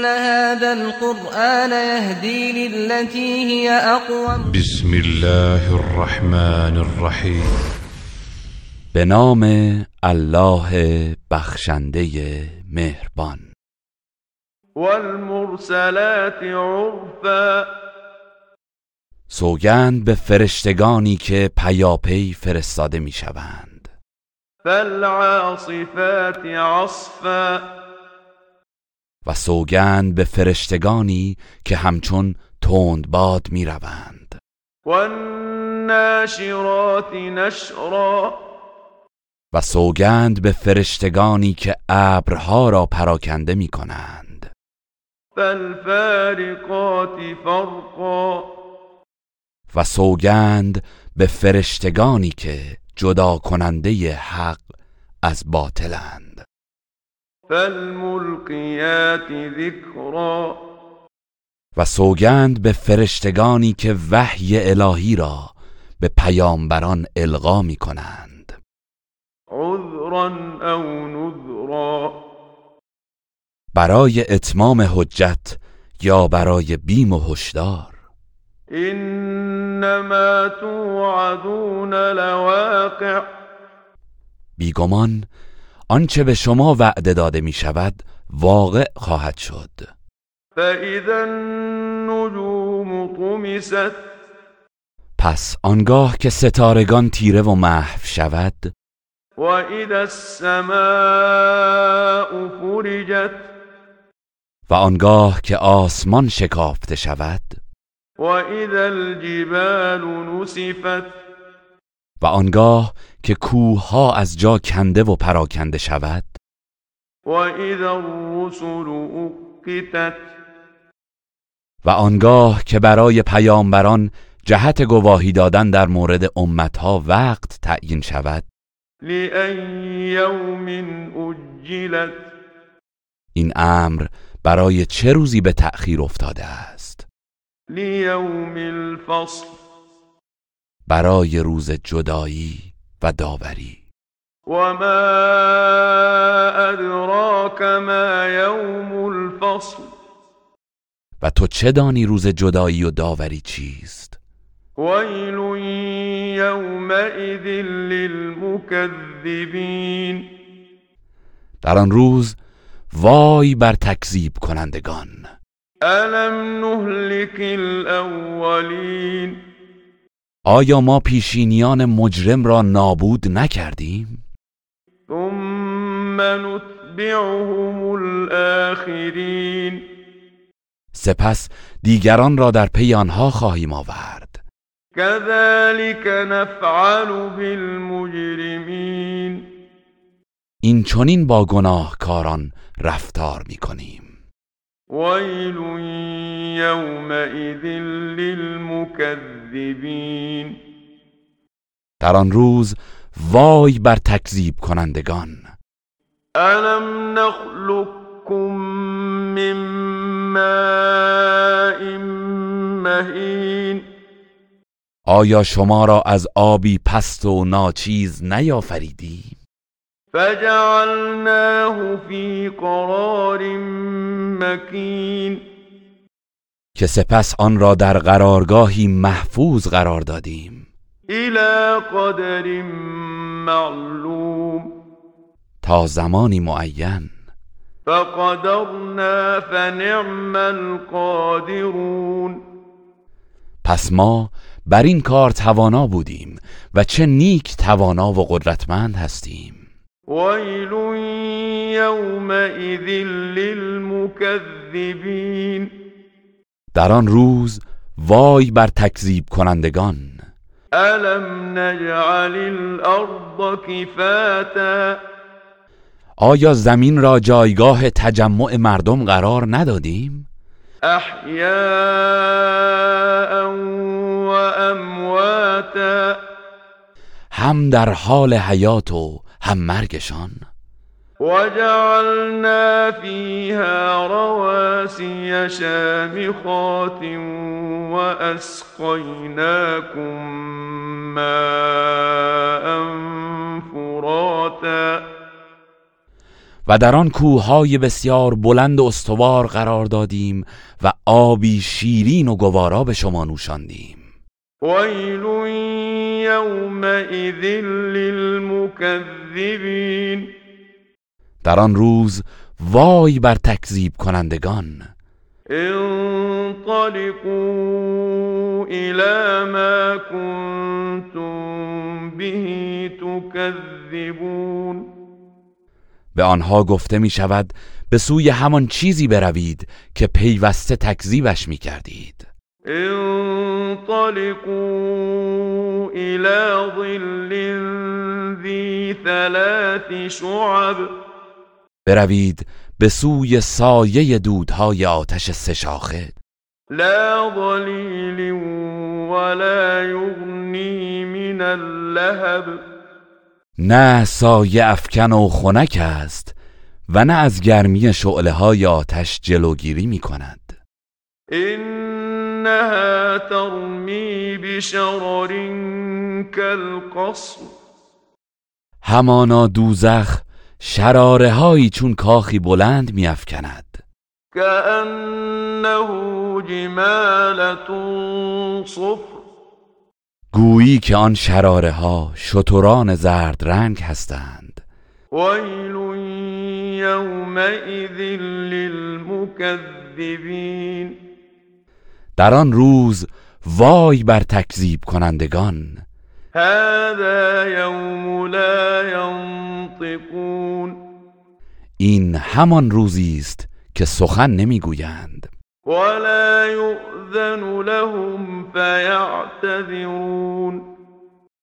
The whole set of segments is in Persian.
إن هذا القرآن يهدي للتي هي أقوم. بسم الله الرحمن الرحیم به نام الله بخشنده مهربان. والمرسلات عرفا. سوگند به فرشتگانی که پیاپی فرستاده می‌شوند. فالعاصفات عصفا. و سوگند به فرشتگانی که همچون تندباد می‌روند. والناشرات نشرا. و سوگند به فرشتگانی که ابرها را پراکنده می کنند فالفارقات فرقا. و سوگند به فرشتگانی که جدا کننده حق از باطلند. فالملقيات ذكرا. و سوگند به فرشتگانی که وحی الهی را به پیامبران القا می کنند. عذرا او نذرا. برای اتمام حجت یا برای بیم و هشدار. انما توعدون لواقع. بیگمان آنچه به شما وعده داده می شود واقع خواهد شد. فاذا النجوم طمست پس آنگاه که ستارگان تیره و محو شود واذا السماء فرجت و آنگاه که آسمان شکافته شود واذا الجبال نسفت و آنگاه که کوه از جا کنده و پراکنده شود. واذا الرسل اقتت. و آنگاه که برای پیامبران جهت گواهی دادن در مورد امتها وقت تعیین شود. اجلت این امر برای چه روزی به تأخیر افتاده است؟ لیوم الفصل. برای روز جدایی و داوری. وما ادراك ما يوم الفصل؟ و تو چه دانی روز جدایی و داوری چیست؟ ويل يومئذ للمكذبين. در آن روز وای بر تکذیب کنندگان. ألم نهلك الأولين؟ آیا ما پیشینیان مجرم را نابود نکردیم؟ ثم نتبعهم الآخرين سپس دیگران را در پی آنها خواهیم آورد. كذلك نفعل بالمجرمين این چنین با گناهکاران رفتار می کنیم ويل يومئذ للمكذبين. در آن روز وای بر تکذیب کنندگان. ألم نخلقكم من ماء آیا شما را از آبی پست و ناچیز نیافریدیم فجعلناه في قرار مكين. که سپس آن را در قرارگاهی محفوظ قرار دادیم. إلى قدر معلوم. تا زمانی معین. فقدرنا فنعم القادرون. پس ما بر این کار توانا بودیم و چه نیک توانا و قدرتمند هستیم. ويل يومئذ للمكذبين. در آن روز وای بر تکذیب کنندگان. ألم نجعل الأرض كفاتا؟ آیا زمین را جایگاه تجمع مردم قرار ندادیم؟ احیاء و امواتا هم در حال حیات و هم مرگشان. وجعلنا فيها رواسي شامخات وأسقيناكم ماء فراتا. و در آن کوههای بسیار بلند و استوار قرار دادیم و آبی شیرین و گوارا به شما نوشاندیم. ویل یومئذ للمکذبین. در آن روز وای بر تکذیب کنندگان. انطلقوا الى ما كنتم به تكذبون. به آنها گفته می شود به سوی همان چیزی بروید که پیوسته تکذیبش می کردید. انطلقوا الى ظل ذی ثلاث شعب. بروید به سوی سایه دودهای آتش سشاخه لا ظلیل ولا یغنی من اللهب. نه سایه افکن و خنک است و نه از گرمی شعله های آتش جلوگیری می کند انها ترمی بشرر کالقصر. همانا دوزخ شراره هایی چون کاخی بلند میافکند. كأنه جمالة صفر. گویی که آن شراره ها شتران زرد رنگ هستند. ويل يومئذ للمكذبين در آن روز وای بر تکذیب کنندگان. هذا يوم لا ينطقون. این همان روزی است که سخن نمی‌گویند. ولا يؤذن لهم فيعتذرون.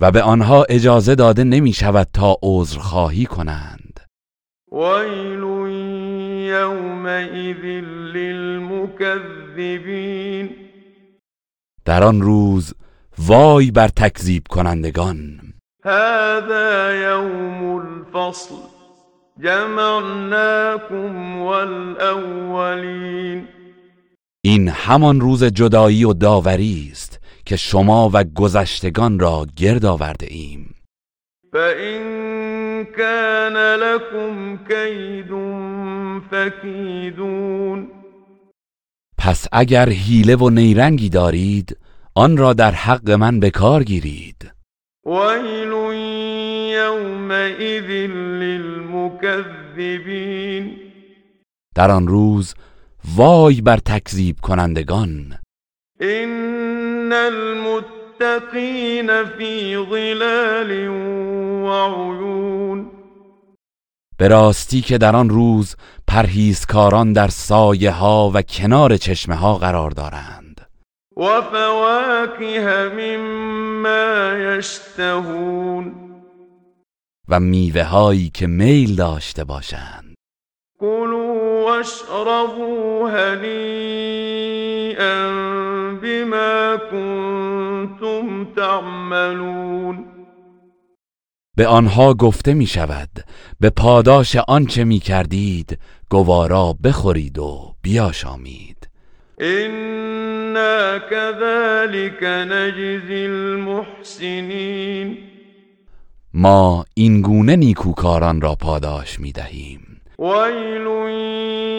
و به آنها اجازه داده نمی شود تا عذرخواهی کنند. ويل يومئذ للمكذبين. در آن روز وای بر تکذیب کنندگان. هذا يوم الفصل. جمعناكم والأولين. این همان روز جدایی و داوری است که شما و گذشتگان را گرد آورده ایم. فإن كان لكم كيد فكيدون. پس اگر حیله و نیرنگی دارید آن را در حق من به کار گیرید. ويل يومئذ للمكذبين. در آن روز وای بر تکذیب کنندگان. إن المتقين في ظلال وعيون. به راستی که در آن روز پرهیزکاران در سایه ها و کنار چشمه ها قرار دارند. وفواكه مما يشتهون. و میوه هایی که میل داشته باشند. كلوا واشربوا هنيئا بما كنتم تعملون. به آنها گفته می شود به پاداش آنچه می کردید گوارا بخورید و بیاشامید. إنا كذلك نجزي المحسنين. ما این گونه نیکوکاران را پاداش می دهیم. ويل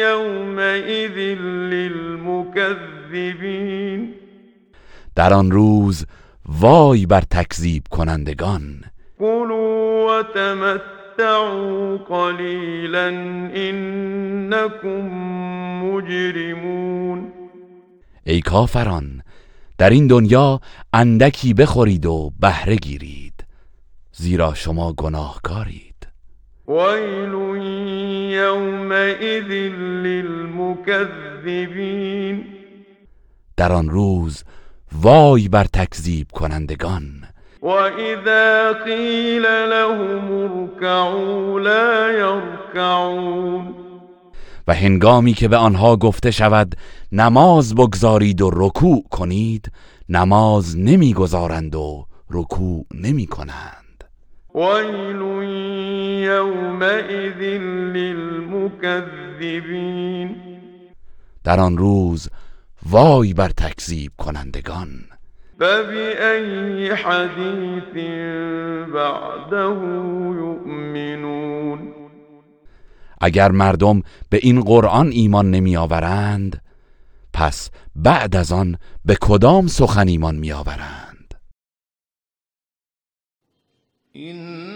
يومئذ للمكذبين. در آن روز وای بر تکذیب کنندگان. كلوا وتمتعوا قليلا إنكم مجرمون ای کافران در این دنیا اندکی بخورید و بهره گیرید زیرا شما گناهکارید. ويل يومئذ للمكذبين در آن روز وای بر تکذیب کنندگان. وإذا قيل لهم لا يركعون. و هنگامی که به آنها گفته شود نماز بگذارید و رکوع کنید نماز نمی‌گذارند و رکوع نمی کنند ويل يومئذ للمكذبين. در آن روز وای بر تکذیب کنندگان. فبأي حديث بعده يؤمنون؟ اگر مردم به این قرآن ایمان نمی آورند پس بعد از آن به کدام سخن ایمان می آورند؟ إن